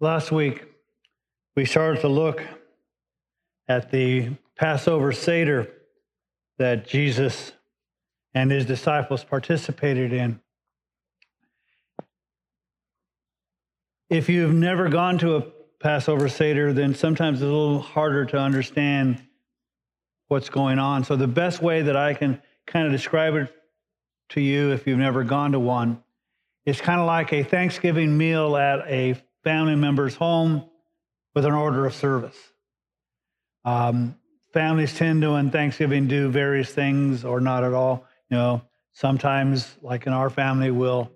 Last week, we started to look at the Passover Seder that Jesus and his disciples participated in. If you've never gone to a Passover Seder, then sometimes it's a little harder to understand what's going on. So, the best way that I can kind of describe it to you, if you've never gone to one, is kind of like a Thanksgiving meal at a family member's home with an order of service. Um, families tend to, on Thanksgiving, do various things or not at all. You know, sometimes, like in our family, we'll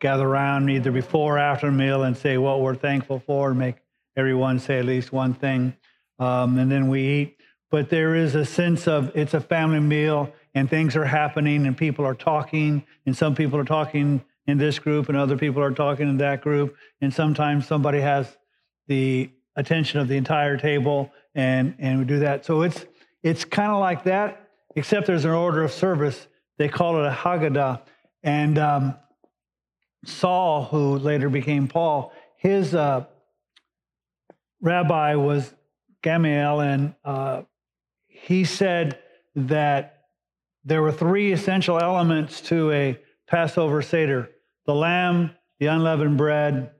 gather around either before or after the meal and say what we're thankful for and make everyone say at least one thing. Um, and then we eat. But there is a sense of it's a family meal and things are happening and people are talking and some people are talking in this group and other people are talking in that group. And sometimes somebody has the attention of the entire table and, and we do that. So it's, it's kind of like that, except there's an order of service. They call it a Haggadah. And um, Saul, who later became Paul, his uh, rabbi was Gamaliel, and uh, he said that there were three essential elements to a Passover Seder the lamb, the unleavened bread,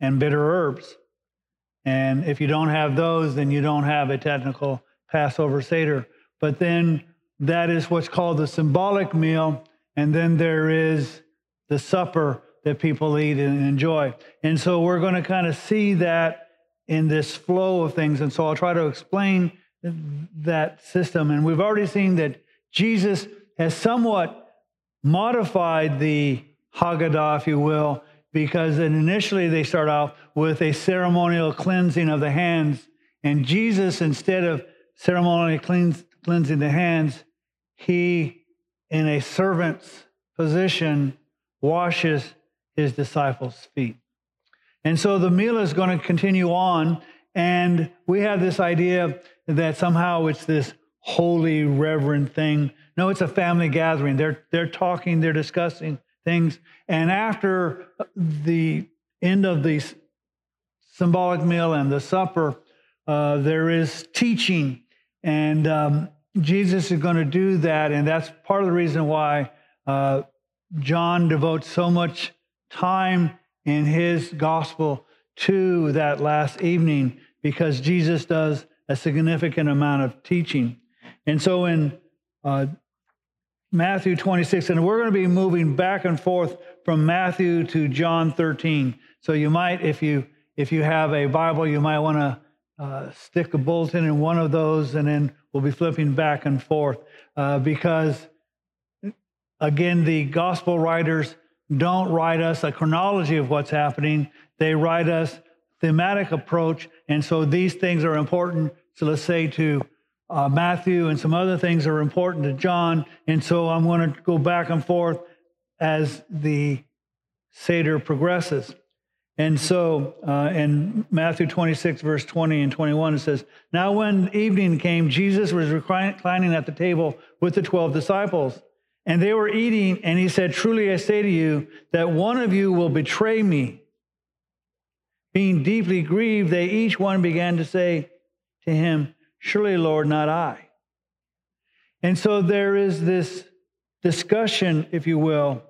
and bitter herbs. And if you don't have those, then you don't have a technical Passover Seder. But then that is what's called the symbolic meal. And then there is the supper that people eat and enjoy. And so we're going to kind of see that in this flow of things. And so I'll try to explain that system. And we've already seen that Jesus has somewhat modified the Haggadah, if you will, because initially they start off with a ceremonial cleansing of the hands. And Jesus, instead of ceremonially cleans, cleansing the hands, he, in a servant's position, washes his disciples' feet. And so the meal is going to continue on. And we have this idea that somehow it's this holy, reverent thing. No, it's a family gathering. They're, they're talking, they're discussing things. And after the end of the symbolic meal and the supper, uh, there is teaching. And um, Jesus is going to do that. And that's part of the reason why uh, John devotes so much time in his gospel to that last evening because Jesus does a significant amount of teaching. And so in uh, Matthew 26, and we're going to be moving back and forth from Matthew to John 13. So you might, if you if you have a Bible, you might want to uh, stick a bulletin in one of those, and then we'll be flipping back and forth uh, because, again, the gospel writers don't write us a chronology of what's happening. They write us thematic approach, and so these things are important. So let's say to uh, Matthew and some other things are important to John. And so I'm going to go back and forth as the Seder progresses. And so uh, in Matthew 26, verse 20 and 21, it says, Now when evening came, Jesus was reclining at the table with the 12 disciples. And they were eating, and he said, Truly I say to you that one of you will betray me. Being deeply grieved, they each one began to say to him, Surely, Lord, not I. And so there is this discussion, if you will,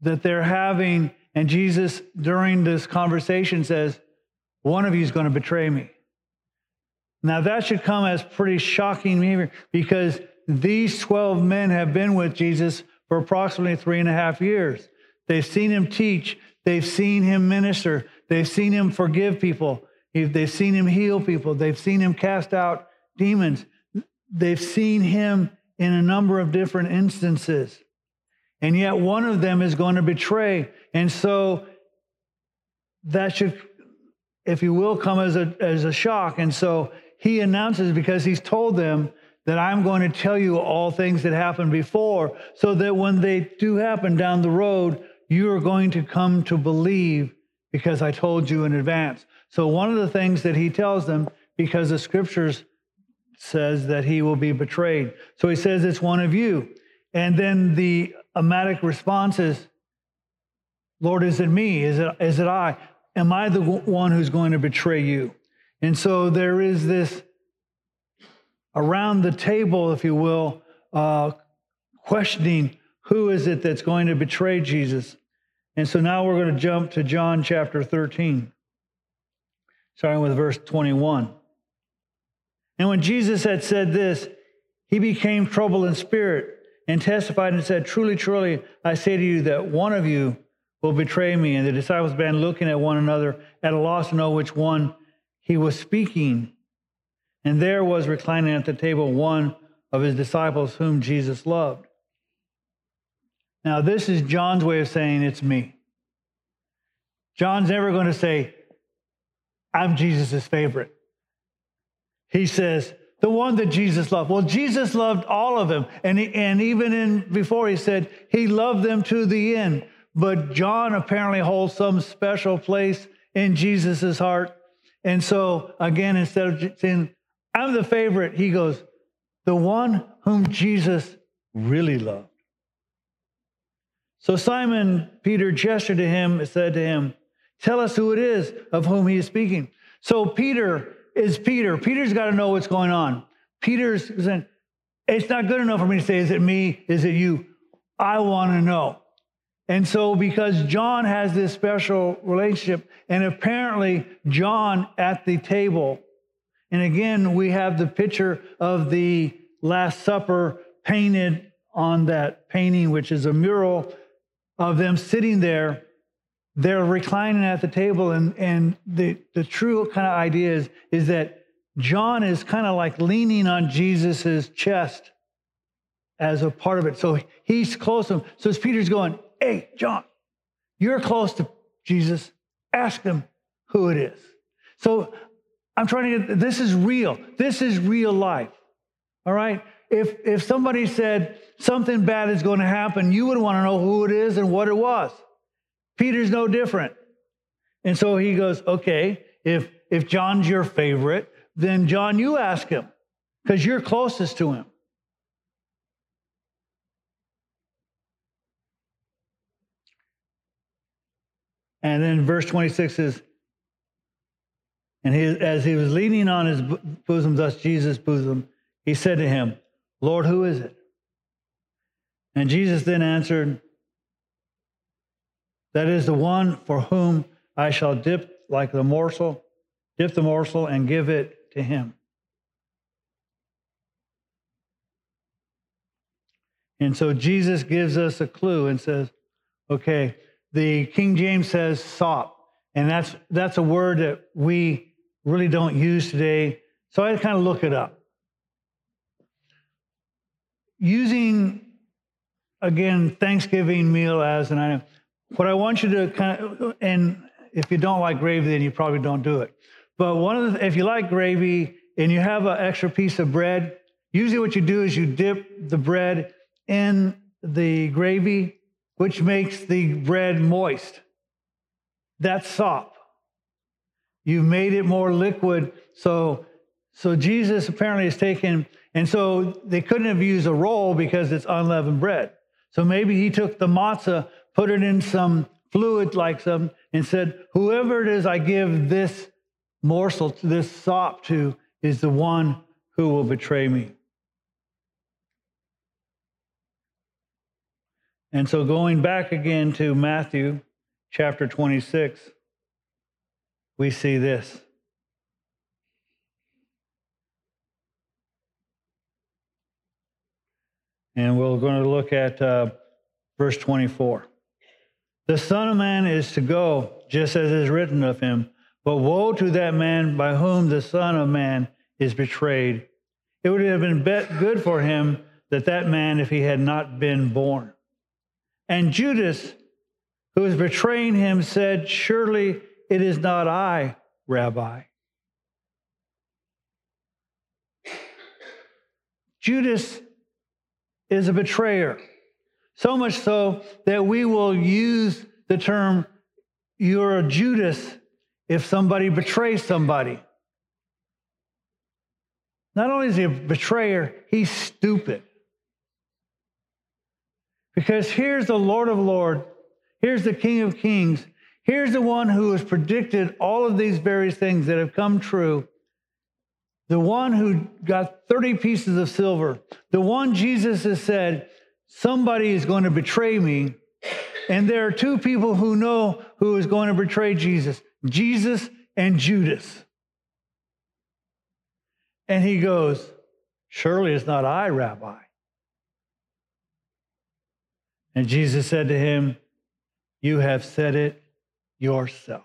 that they're having. And Jesus, during this conversation, says, One of you is going to betray me. Now, that should come as pretty shocking behavior because these 12 men have been with Jesus for approximately three and a half years. They've seen him teach, they've seen him minister, they've seen him forgive people, They've seen him heal people. They've seen him cast out demons. They've seen him in a number of different instances. And yet one of them is going to betray. And so that should, if you will, come as a, as a shock. And so he announces because he's told them that I'm going to tell you all things that happened before, so that when they do happen down the road, you are going to come to believe because I told you in advance. So, one of the things that he tells them, because the scriptures says that he will be betrayed. So he says, It's one of you. And then the amatic response is, Lord, is it me? Is it, is it I? am I the one who's going to betray you? And so there is this around the table, if you will, uh, questioning who is it that's going to betray Jesus. And so now we're going to jump to John chapter 13, starting with verse 21. And when Jesus had said this, he became troubled in spirit and testified and said, Truly, truly, I say to you that one of you will betray me. And the disciples began looking at one another at a loss to know which one he was speaking. And there was reclining at the table one of his disciples whom Jesus loved. Now, this is John's way of saying it's me. John's never going to say, I'm Jesus' favorite. He says, the one that Jesus loved. Well, Jesus loved all of them. And, he, and even in before he said he loved them to the end. But John apparently holds some special place in Jesus' heart. And so again, instead of saying, I'm the favorite, he goes, the one whom Jesus really loved. So Simon Peter gestured to him and said to him, Tell us who it is of whom he is speaking. So Peter is Peter. Peter's got to know what's going on. Peter's saying, It's not good enough for me to say, Is it me? Is it you? I want to know. And so, because John has this special relationship, and apparently John at the table, and again, we have the picture of the Last Supper painted on that painting, which is a mural of them sitting there they're reclining at the table and, and the, the true kind of idea is, is that john is kind of like leaning on jesus's chest as a part of it. So he's close to him. So as peter's going hey john you're close to jesus. Ask him who it is. So i'm trying to get this is real. This is real life. All right? If if somebody said something bad is going to happen you would want to know who it is and what it was Peter's no different. And so he goes, okay, if, if John's your favorite, then John, you ask him because you're closest to him. And then verse 26 is, and he, as he was leaning on his bosom, thus Jesus' bosom, he said to him, Lord, who is it? And Jesus then answered, that is the one for whom I shall dip like the morsel, dip the morsel and give it to him. And so Jesus gives us a clue and says, okay, the King James says sop, and that's that's a word that we really don't use today. So I kind of look it up. Using again Thanksgiving meal as an item, what I want you to kind of, and if you don't like gravy, then you probably don't do it. But one of the, if you like gravy and you have an extra piece of bread, usually what you do is you dip the bread in the gravy, which makes the bread moist. That's sop. You've made it more liquid. So, so Jesus apparently is taking, and so they couldn't have used a roll because it's unleavened bread. So maybe he took the matzah, put it in some fluid like some, and said, Whoever it is I give this morsel, this sop to, is the one who will betray me. And so going back again to Matthew chapter 26, we see this. And we're going to look at uh, verse 24. The Son of Man is to go, just as is written of him. But woe to that man by whom the Son of Man is betrayed. It would have been good for him that that man, if he had not been born. And Judas, who was betraying him, said, Surely it is not I, Rabbi. Judas is a betrayer. So much so that we will use the term, you're a Judas if somebody betrays somebody. Not only is he a betrayer, he's stupid. Because here's the Lord of Lords, here's the King of Kings. Here's the one who has predicted all of these various things that have come true. The one who got 30 pieces of silver. The one Jesus has said, somebody is going to betray me. And there are two people who know who is going to betray Jesus Jesus and Judas. And he goes, Surely it's not I, Rabbi. And Jesus said to him, You have said it yourself.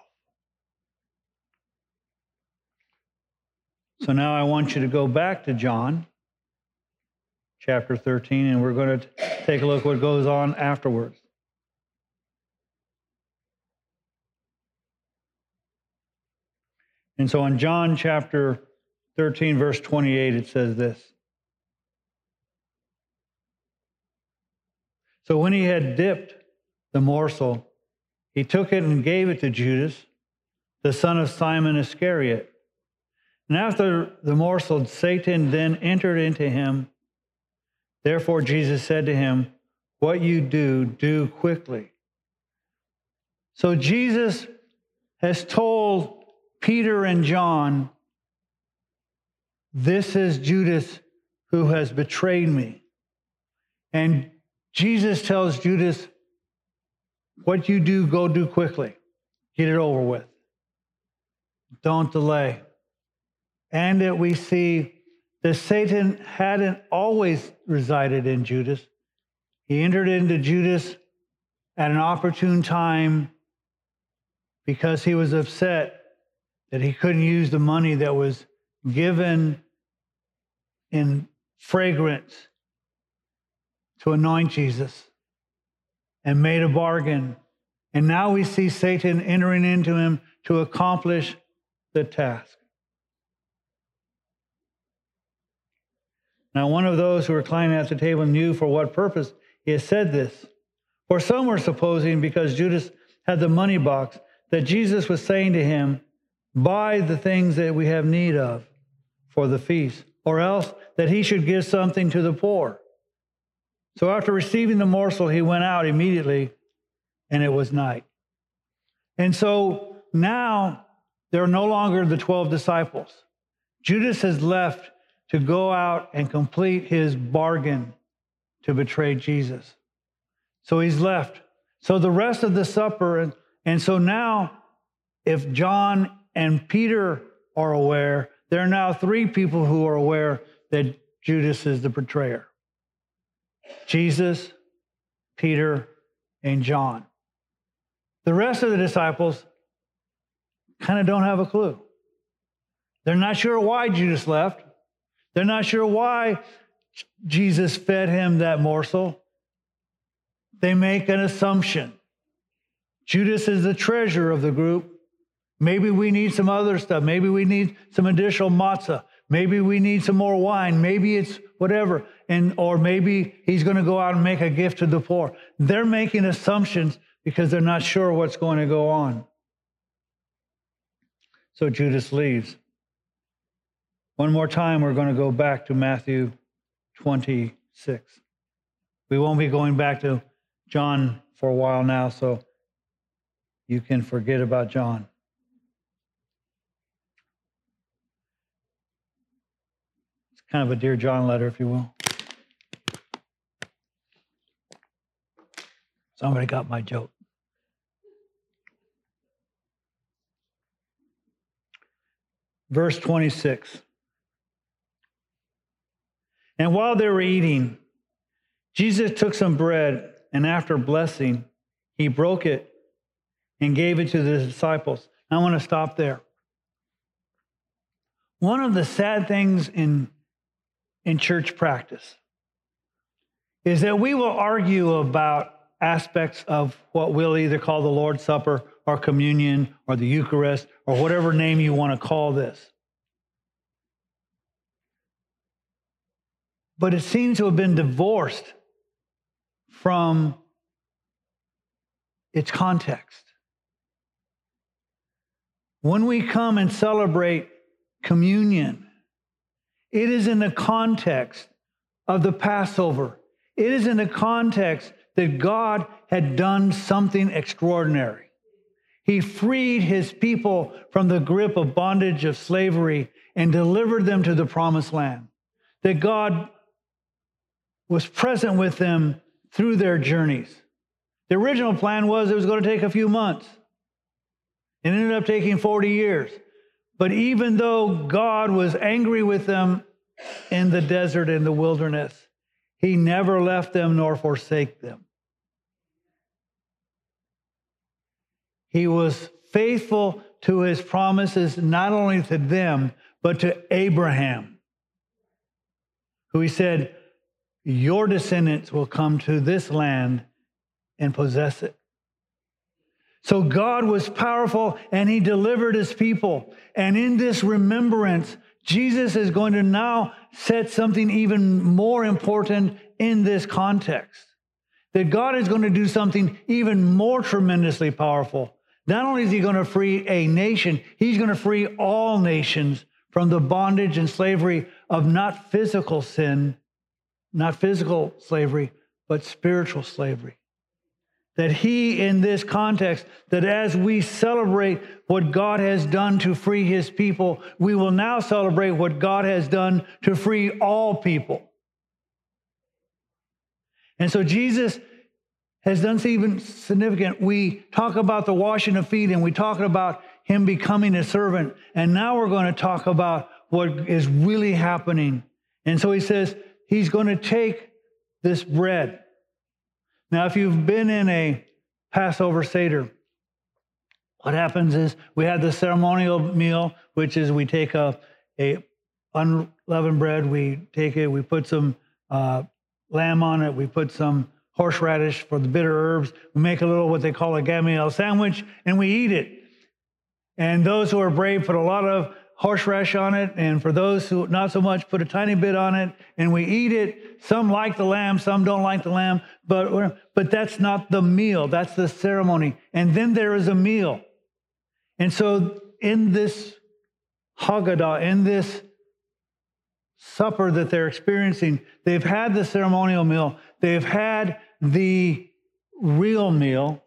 So now I want you to go back to John chapter 13, and we're going to take a look what goes on afterwards. And so in John chapter 13, verse 28, it says this. So when he had dipped the morsel, he took it and gave it to Judas, the son of Simon Iscariot. And after the morsel, Satan then entered into him. Therefore, Jesus said to him, What you do, do quickly. So Jesus has told Peter and John, This is Judas who has betrayed me. And Jesus tells Judas, What you do, go do quickly. Get it over with. Don't delay. And that we see that Satan hadn't always resided in Judas. He entered into Judas at an opportune time because he was upset that he couldn't use the money that was given in fragrance to anoint Jesus and made a bargain. And now we see Satan entering into him to accomplish the task. Now, one of those who were reclining at the table knew for what purpose he had said this. For some were supposing, because Judas had the money box, that Jesus was saying to him, Buy the things that we have need of for the feast, or else that he should give something to the poor. So after receiving the morsel, he went out immediately, and it was night. And so now there are no longer the 12 disciples. Judas has left to go out and complete his bargain to betray Jesus. So he's left. So the rest of the supper, and, and so now, if John and Peter are aware, there are now three people who are aware that Judas is the betrayer. Jesus, Peter, and John. The rest of the disciples kind of don't have a clue. They're not sure why Judas left. They're not sure why Jesus fed him that morsel. They make an assumption. Judas is the treasurer of the group. Maybe we need some other stuff. Maybe we need some additional matzah. Maybe we need some more wine. Maybe it's whatever. And or maybe he's going to go out and make a gift to the poor. They're making assumptions because they're not sure what's going to go on. So Judas leaves. One more time, we're going to go back to Matthew 26. We won't be going back to John for a while now, so you can forget about John. It's kind of a Dear John letter, if you will. Somebody got my joke. Verse 26. And while they were eating, Jesus took some bread and after blessing, he broke it and gave it to the disciples. I want to stop there. One of the sad things in in church practice is that we will argue about aspects of what we'll either call the Lord's Supper or communion or the Eucharist or whatever name you want to call this. But it seems to have been divorced from its context. When we come and celebrate communion, it is in the context of the Passover. It is in the context that God had done something extraordinary. He freed his people from the grip of bondage of slavery and delivered them to the promised land. That God was present with them through their journeys. The original plan was it was going to take a few months. It ended up taking 40 years. But even though God was angry with them in the desert, in the wilderness, he never left them nor forsake them. He was faithful to his promises, not only to them, but to Abraham, who he said, Your descendants will come to this land and possess it. So God was powerful and he delivered his people. And in this remembrance, Jesus is going to now set something even more important in this context. That God is going to do something even more tremendously powerful. Not only is he going to free a nation, he's going to free all nations from the bondage and slavery of not physical sin, not physical slavery, but spiritual slavery. That he, in this context, that as we celebrate what God has done to free his people, we will now celebrate what God has done to free all people. And so Jesus has done something significant. We talk about the washing of feet and we talk about him becoming a servant. And now we're going to talk about what is really happening. And so he says he's going to take this bread. Now, if you've been in a Passover Seder, what happens is we have the ceremonial meal, which is we take a, a unleavened bread, we take it, we put some uh, lamb on it, we put some horseradish for the bitter herbs. We make a little what they call a Gamaliel sandwich and we eat it. And those who are brave put a lot of horseradish on it. And for those who not so much, put a tiny bit on it and we eat it. Some like the lamb, some don't like the lamb, but, but that's not the meal. That's the ceremony. And then there is a meal. And so in this Haggadah, in this supper that they're experiencing, they've had the ceremonial meal. They've had the real meal.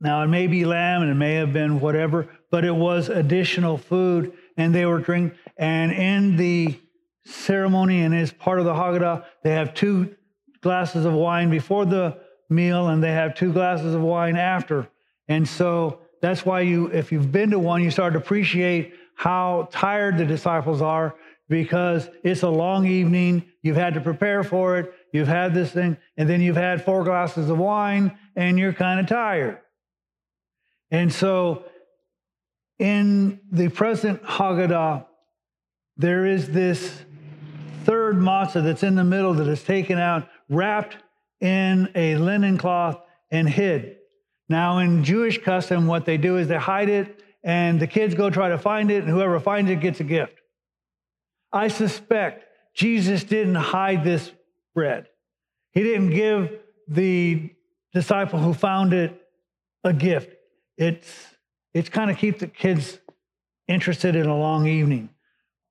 Now, it may be lamb and it may have been whatever, but it was additional food and they were drinking. And in the ceremony and as part of the Haggadah, they have two glasses of wine before the meal and they have two glasses of wine after. And so that's why you, if you've been to one, you start to appreciate how tired the disciples are because it's a long evening. You've had to prepare for it. You've had this thing, and then you've had four glasses of wine, and you're kind of tired. And so, in the present Haggadah, there is this third matzah that's in the middle that is taken out, wrapped in a linen cloth, and hid. Now, in Jewish custom, what they do is they hide it, and the kids go try to find it, and whoever finds it gets a gift. I suspect Jesus didn't hide this bread. He didn't give the disciple who found it a gift. It's it's kind of keep the kids interested in a long evening.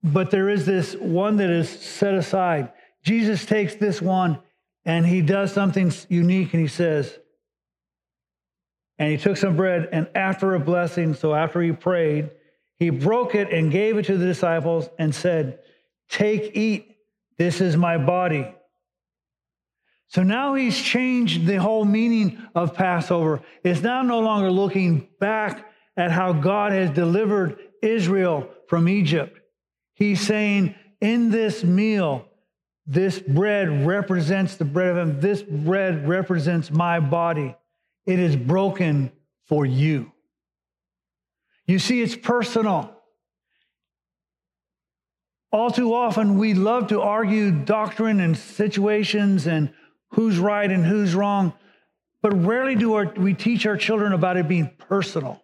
But there is this one that is set aside. Jesus takes this one and he does something unique and he says, and he took some bread and after a blessing, so after he prayed, he broke it and gave it to the disciples and said, Take, eat, this is my body. So now he's changed the whole meaning of Passover. It's now no longer looking back at how God has delivered Israel from Egypt. He's saying, in this meal, this bread represents the bread of heaven. This bread represents my body. It is broken for you. You see, it's personal. All too often, we love to argue doctrine and situations and who's right and who's wrong, but rarely do our, we teach our children about it being personal.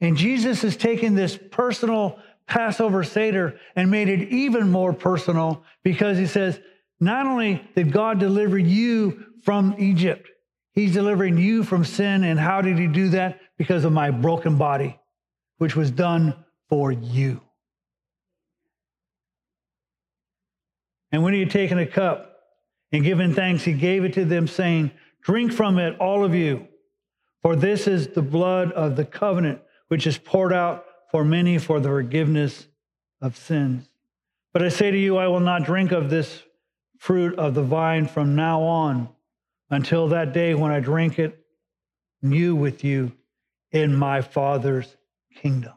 And Jesus has taken this personal Passover Seder and made it even more personal because he says, not only did God deliver you from Egypt, he's delivering you from sin. And how did he do that? Because of my broken body, which was done for you. And when he had taken a cup and given thanks, he gave it to them, saying, Drink from it, all of you, For this is the blood of the covenant, which is poured out for many for the forgiveness of sins. But I say to you, I will not drink of this fruit of the vine from now on until that day when I drink it new with you in my Father's kingdom.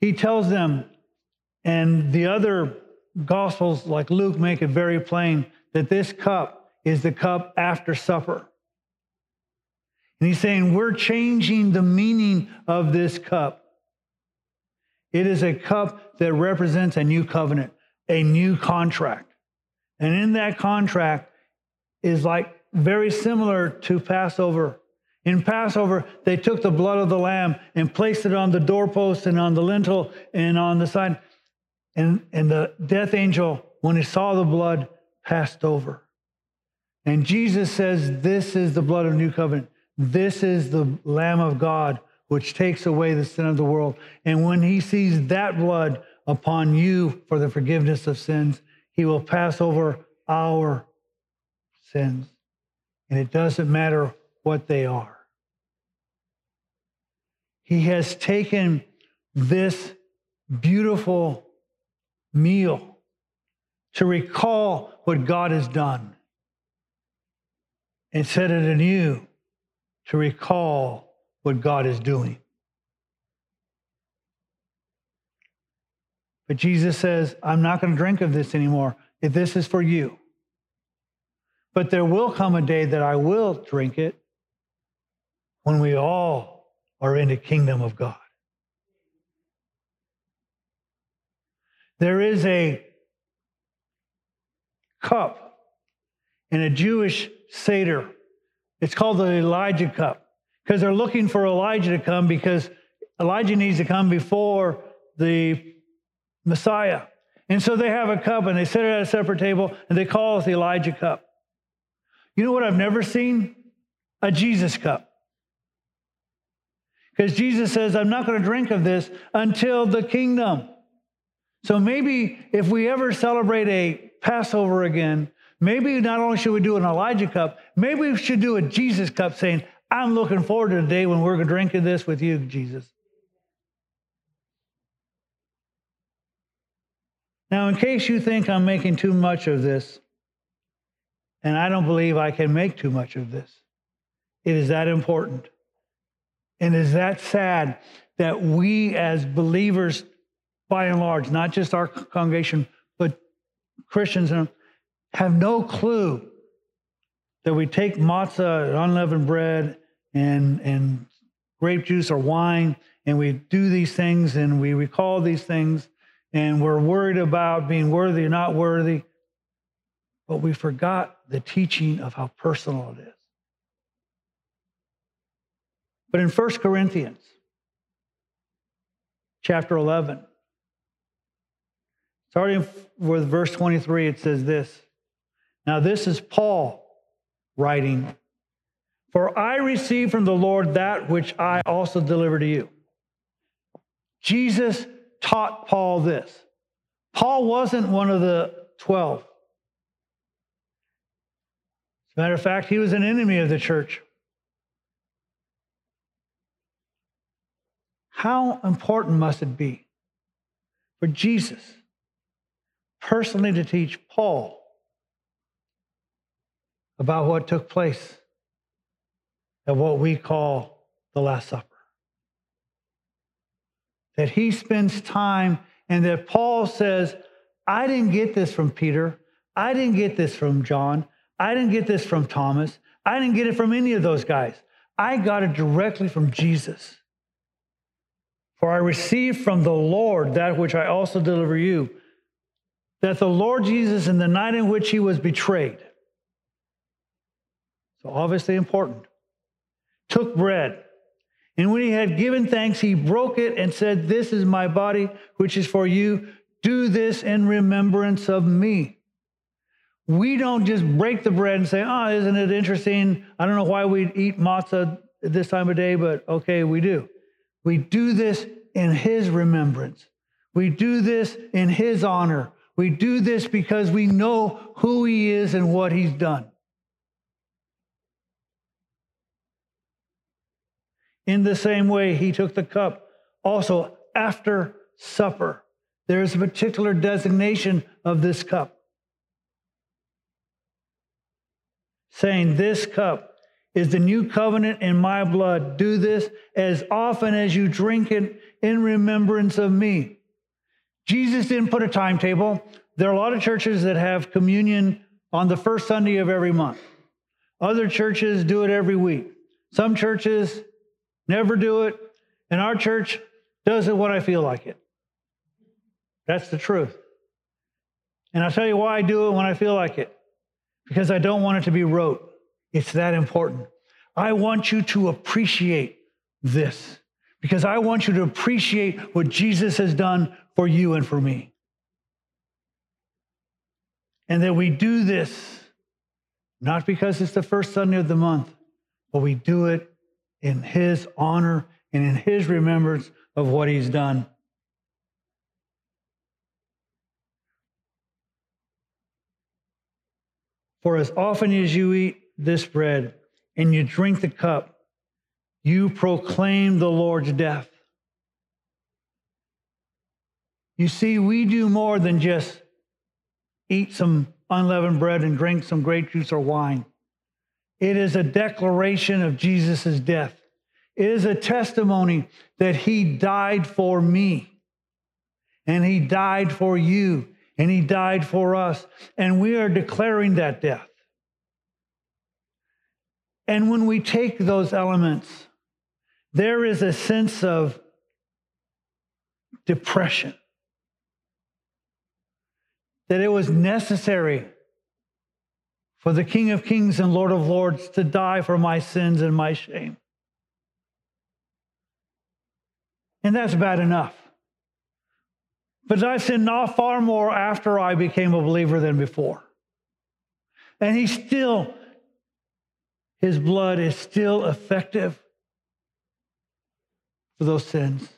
He tells them, and the other gospels like Luke make it very plain that this cup is the cup after supper. And he's saying, We're changing the meaning of this cup. It is a cup that represents a new covenant, a new contract. And in that contract is like very similar to Passover. In Passover, they took the blood of the lamb and placed it on the doorpost and on the lintel and on the side. And, and the death angel, when he saw the blood, passed over. And Jesus says, This is the blood of new covenant. This is the Lamb of God, which takes away the sin of the world. And when he sees that blood upon you for the forgiveness of sins, he will pass over our sins. And it doesn't matter what they are. He has taken this beautiful meal to recall what God has done and set it anew to recall what God is doing. But Jesus says, I'm not going to drink of this anymore. If this is for you. But there will come a day that I will drink it when we all are in the kingdom of God. There is a cup in a Jewish Seder. It's called the Elijah cup because they're looking for Elijah to come because Elijah needs to come before the Messiah. And so they have a cup and they set it at a separate table and they call it the Elijah cup. You know what I've never seen? A Jesus cup. Because Jesus says, I'm not going to drink of this until the kingdom. So maybe if we ever celebrate a Passover again, maybe not only should we do an Elijah cup, maybe we should do a Jesus cup saying, I'm looking forward to the day when we're drinking this with you, Jesus. Now, in case you think I'm making too much of this, and I don't believe I can make too much of this, it is that important. And is that sad that we as believers by and large, not just our congregation, but Christians, have no clue that we take matzah, unleavened bread, and, and grape juice or wine, and we do these things and we recall these things, and we're worried about being worthy or not worthy, but we forgot the teaching of how personal it is. But in 1 Corinthians chapter 11, Starting with verse 23, it says this Now, this is Paul writing, For I received from the Lord that which I also delivered to you. Jesus taught Paul this. Paul wasn't one of the 12. As a matter of fact, he was an enemy of the church. How important must it be for Jesus personally to teach Paul about what took place at what we call the Last Supper. That he spends time and that Paul says, I didn't get this from Peter. I didn't get this from John. I didn't get this from Thomas. I didn't get it from any of those guys. I got it directly from Jesus. For I received from the Lord that which I also deliver you that the Lord Jesus, in the night in which he was betrayed, so obviously important, took bread. And when he had given thanks, he broke it and said, This is my body, which is for you. Do this in remembrance of me. We don't just break the bread and say, Oh, isn't it interesting? I don't know why we eat matzah this time of day, but okay, we do. We do this in his remembrance. We do this in his honor. We do this because we know who he is and what he's done. In the same way, he took the cup also after supper. There is a particular designation of this cup, saying, This cup is the new covenant in my blood. Do this as often as you drink it in remembrance of me. Jesus didn't put a timetable. There are a lot of churches that have communion on the first Sunday of every month. Other churches do it every week. Some churches never do it. And our church does it when I feel like it. That's the truth. And I'll tell you why I do it when I feel like it because I don't want it to be rote. It's that important. I want you to appreciate this because I want you to appreciate what Jesus has done for you and for me. And that we do this not because it's the first Sunday of the month, but we do it in His honor and in His remembrance of what He's done. For as often as you eat this bread and you drink the cup, you proclaim the Lord's death. You see, we do more than just eat some unleavened bread and drink some grape juice or wine. It is a declaration of Jesus' death. It is a testimony that he died for me, and he died for you, and he died for us. And we are declaring that death. And when we take those elements, there is a sense of depression. That it was necessary for the King of Kings and Lord of Lords to die for my sins and my shame. And that's bad enough. But I sinned not far more after I became a believer than before. And he still, his blood is still effective for those sins.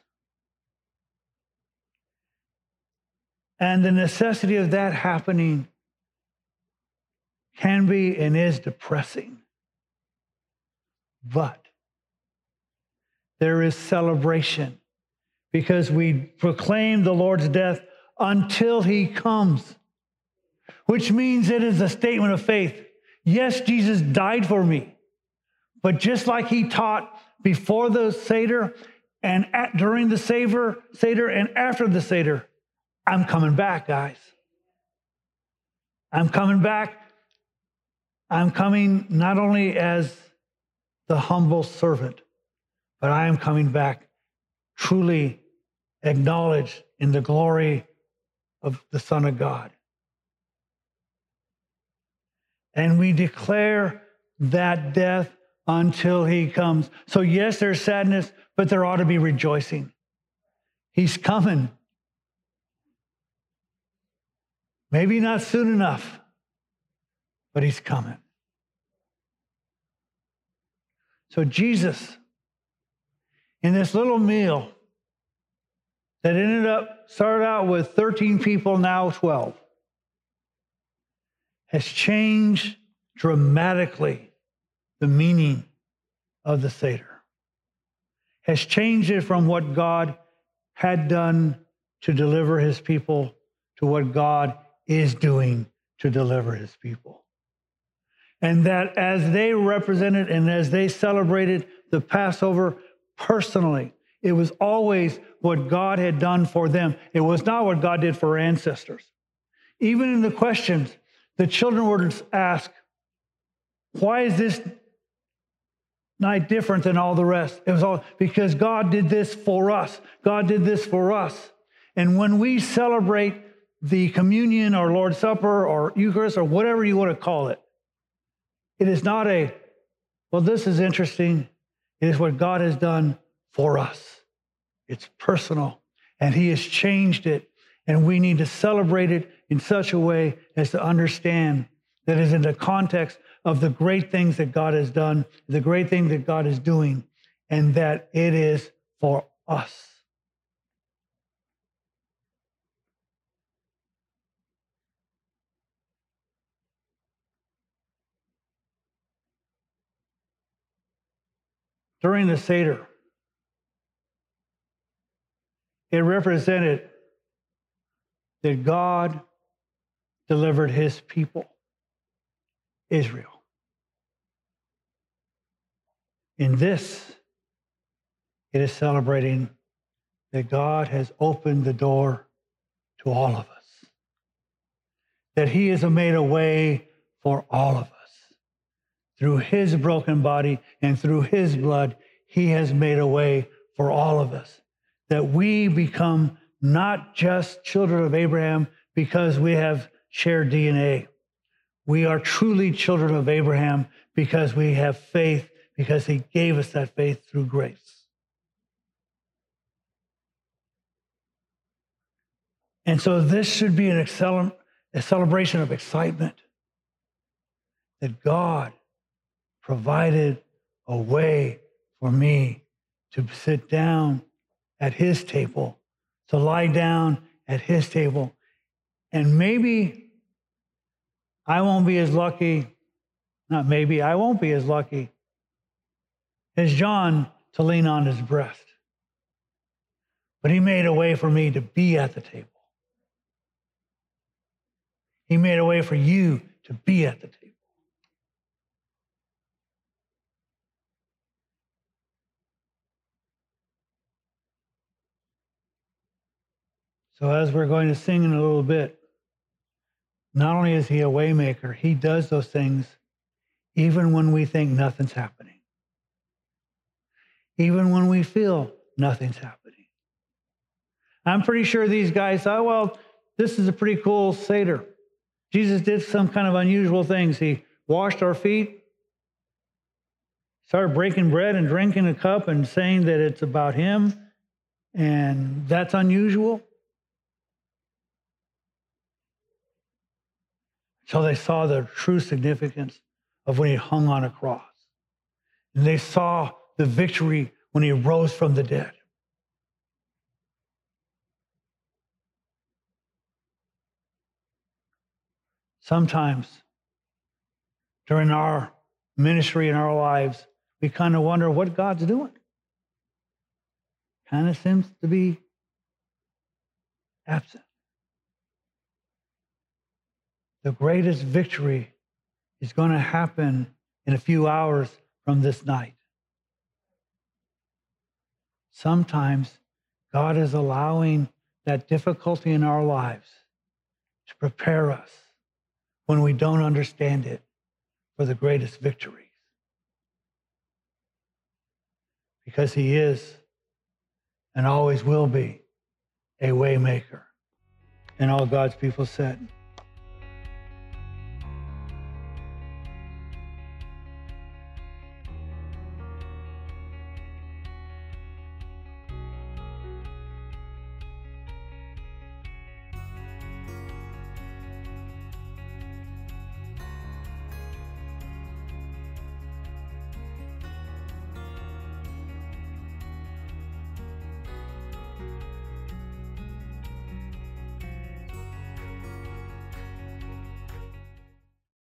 And the necessity of that happening can be and is depressing. But there is celebration because we proclaim the Lord's death until he comes, which means it is a statement of faith. Yes, Jesus died for me, but just like he taught before the Seder and at, during the Seder, Seder and after the Seder, I'm coming back, guys. I'm coming back. I'm coming not only as the humble servant, but I am coming back truly acknowledged in the glory of the Son of God. And we declare that death until he comes. So, yes, there's sadness, but there ought to be rejoicing. He's coming. Maybe not soon enough, but he's coming. So, Jesus, in this little meal, that ended up, started out with 13 people, now 12, has changed dramatically the meaning of the Seder, has changed it from what God had done to deliver his people to what God is doing to deliver his people. And that as they represented and as they celebrated the Passover personally, it was always what God had done for them. It was not what God did for our ancestors. Even in the questions, the children would ask, Why is this night different than all the rest? It was all because God did this for us. God did this for us. And when we celebrate the communion or Lord's Supper or Eucharist or whatever you want to call it, it is not a, well, this is interesting. It is what God has done for us. It's personal, and He has changed it. And we need to celebrate it in such a way as to understand that is in the context of the great things that God has done, the great thing that God is doing, and that it is for us. during the Seder. It represented that God delivered his people, Israel. In this, it is celebrating that God has opened the door to all of us, that he has made a way for all of us. Through his broken body and through his blood, he has made a way for all of us, that we become not just children of Abraham because we have shared DNA. We are truly children of Abraham because we have faith, because he gave us that faith through grace. And so this should be an a celebration of excitement that God provided a way for me to sit down at his table, to lie down at his table. And maybe I won't be as lucky, not maybe, I won't be as lucky as John to lean on his breast. But he made a way for me to be at the table. He made a way for you to be at the table. So, as we're going to sing in a little bit, not only is he a waymaker, he does those things even when we think nothing's happening, even when we feel nothing's happening. I'm pretty sure these guys thought, well, this is a pretty cool Seder. Jesus did some kind of unusual things. He washed our feet, started breaking bread and drinking a cup and saying that it's about him, and that's unusual. So they saw the true significance of when he hung on a cross. And they saw the victory when he rose from the dead. Sometimes during our ministry in our lives, we kind of wonder what God's doing. Kind of seems to be absent. The greatest victory is going to happen in a few hours from this night. Sometimes God is allowing that difficulty in our lives to prepare us when we don't understand it for the greatest victories. Because he is and always will be a waymaker. And all God's people said.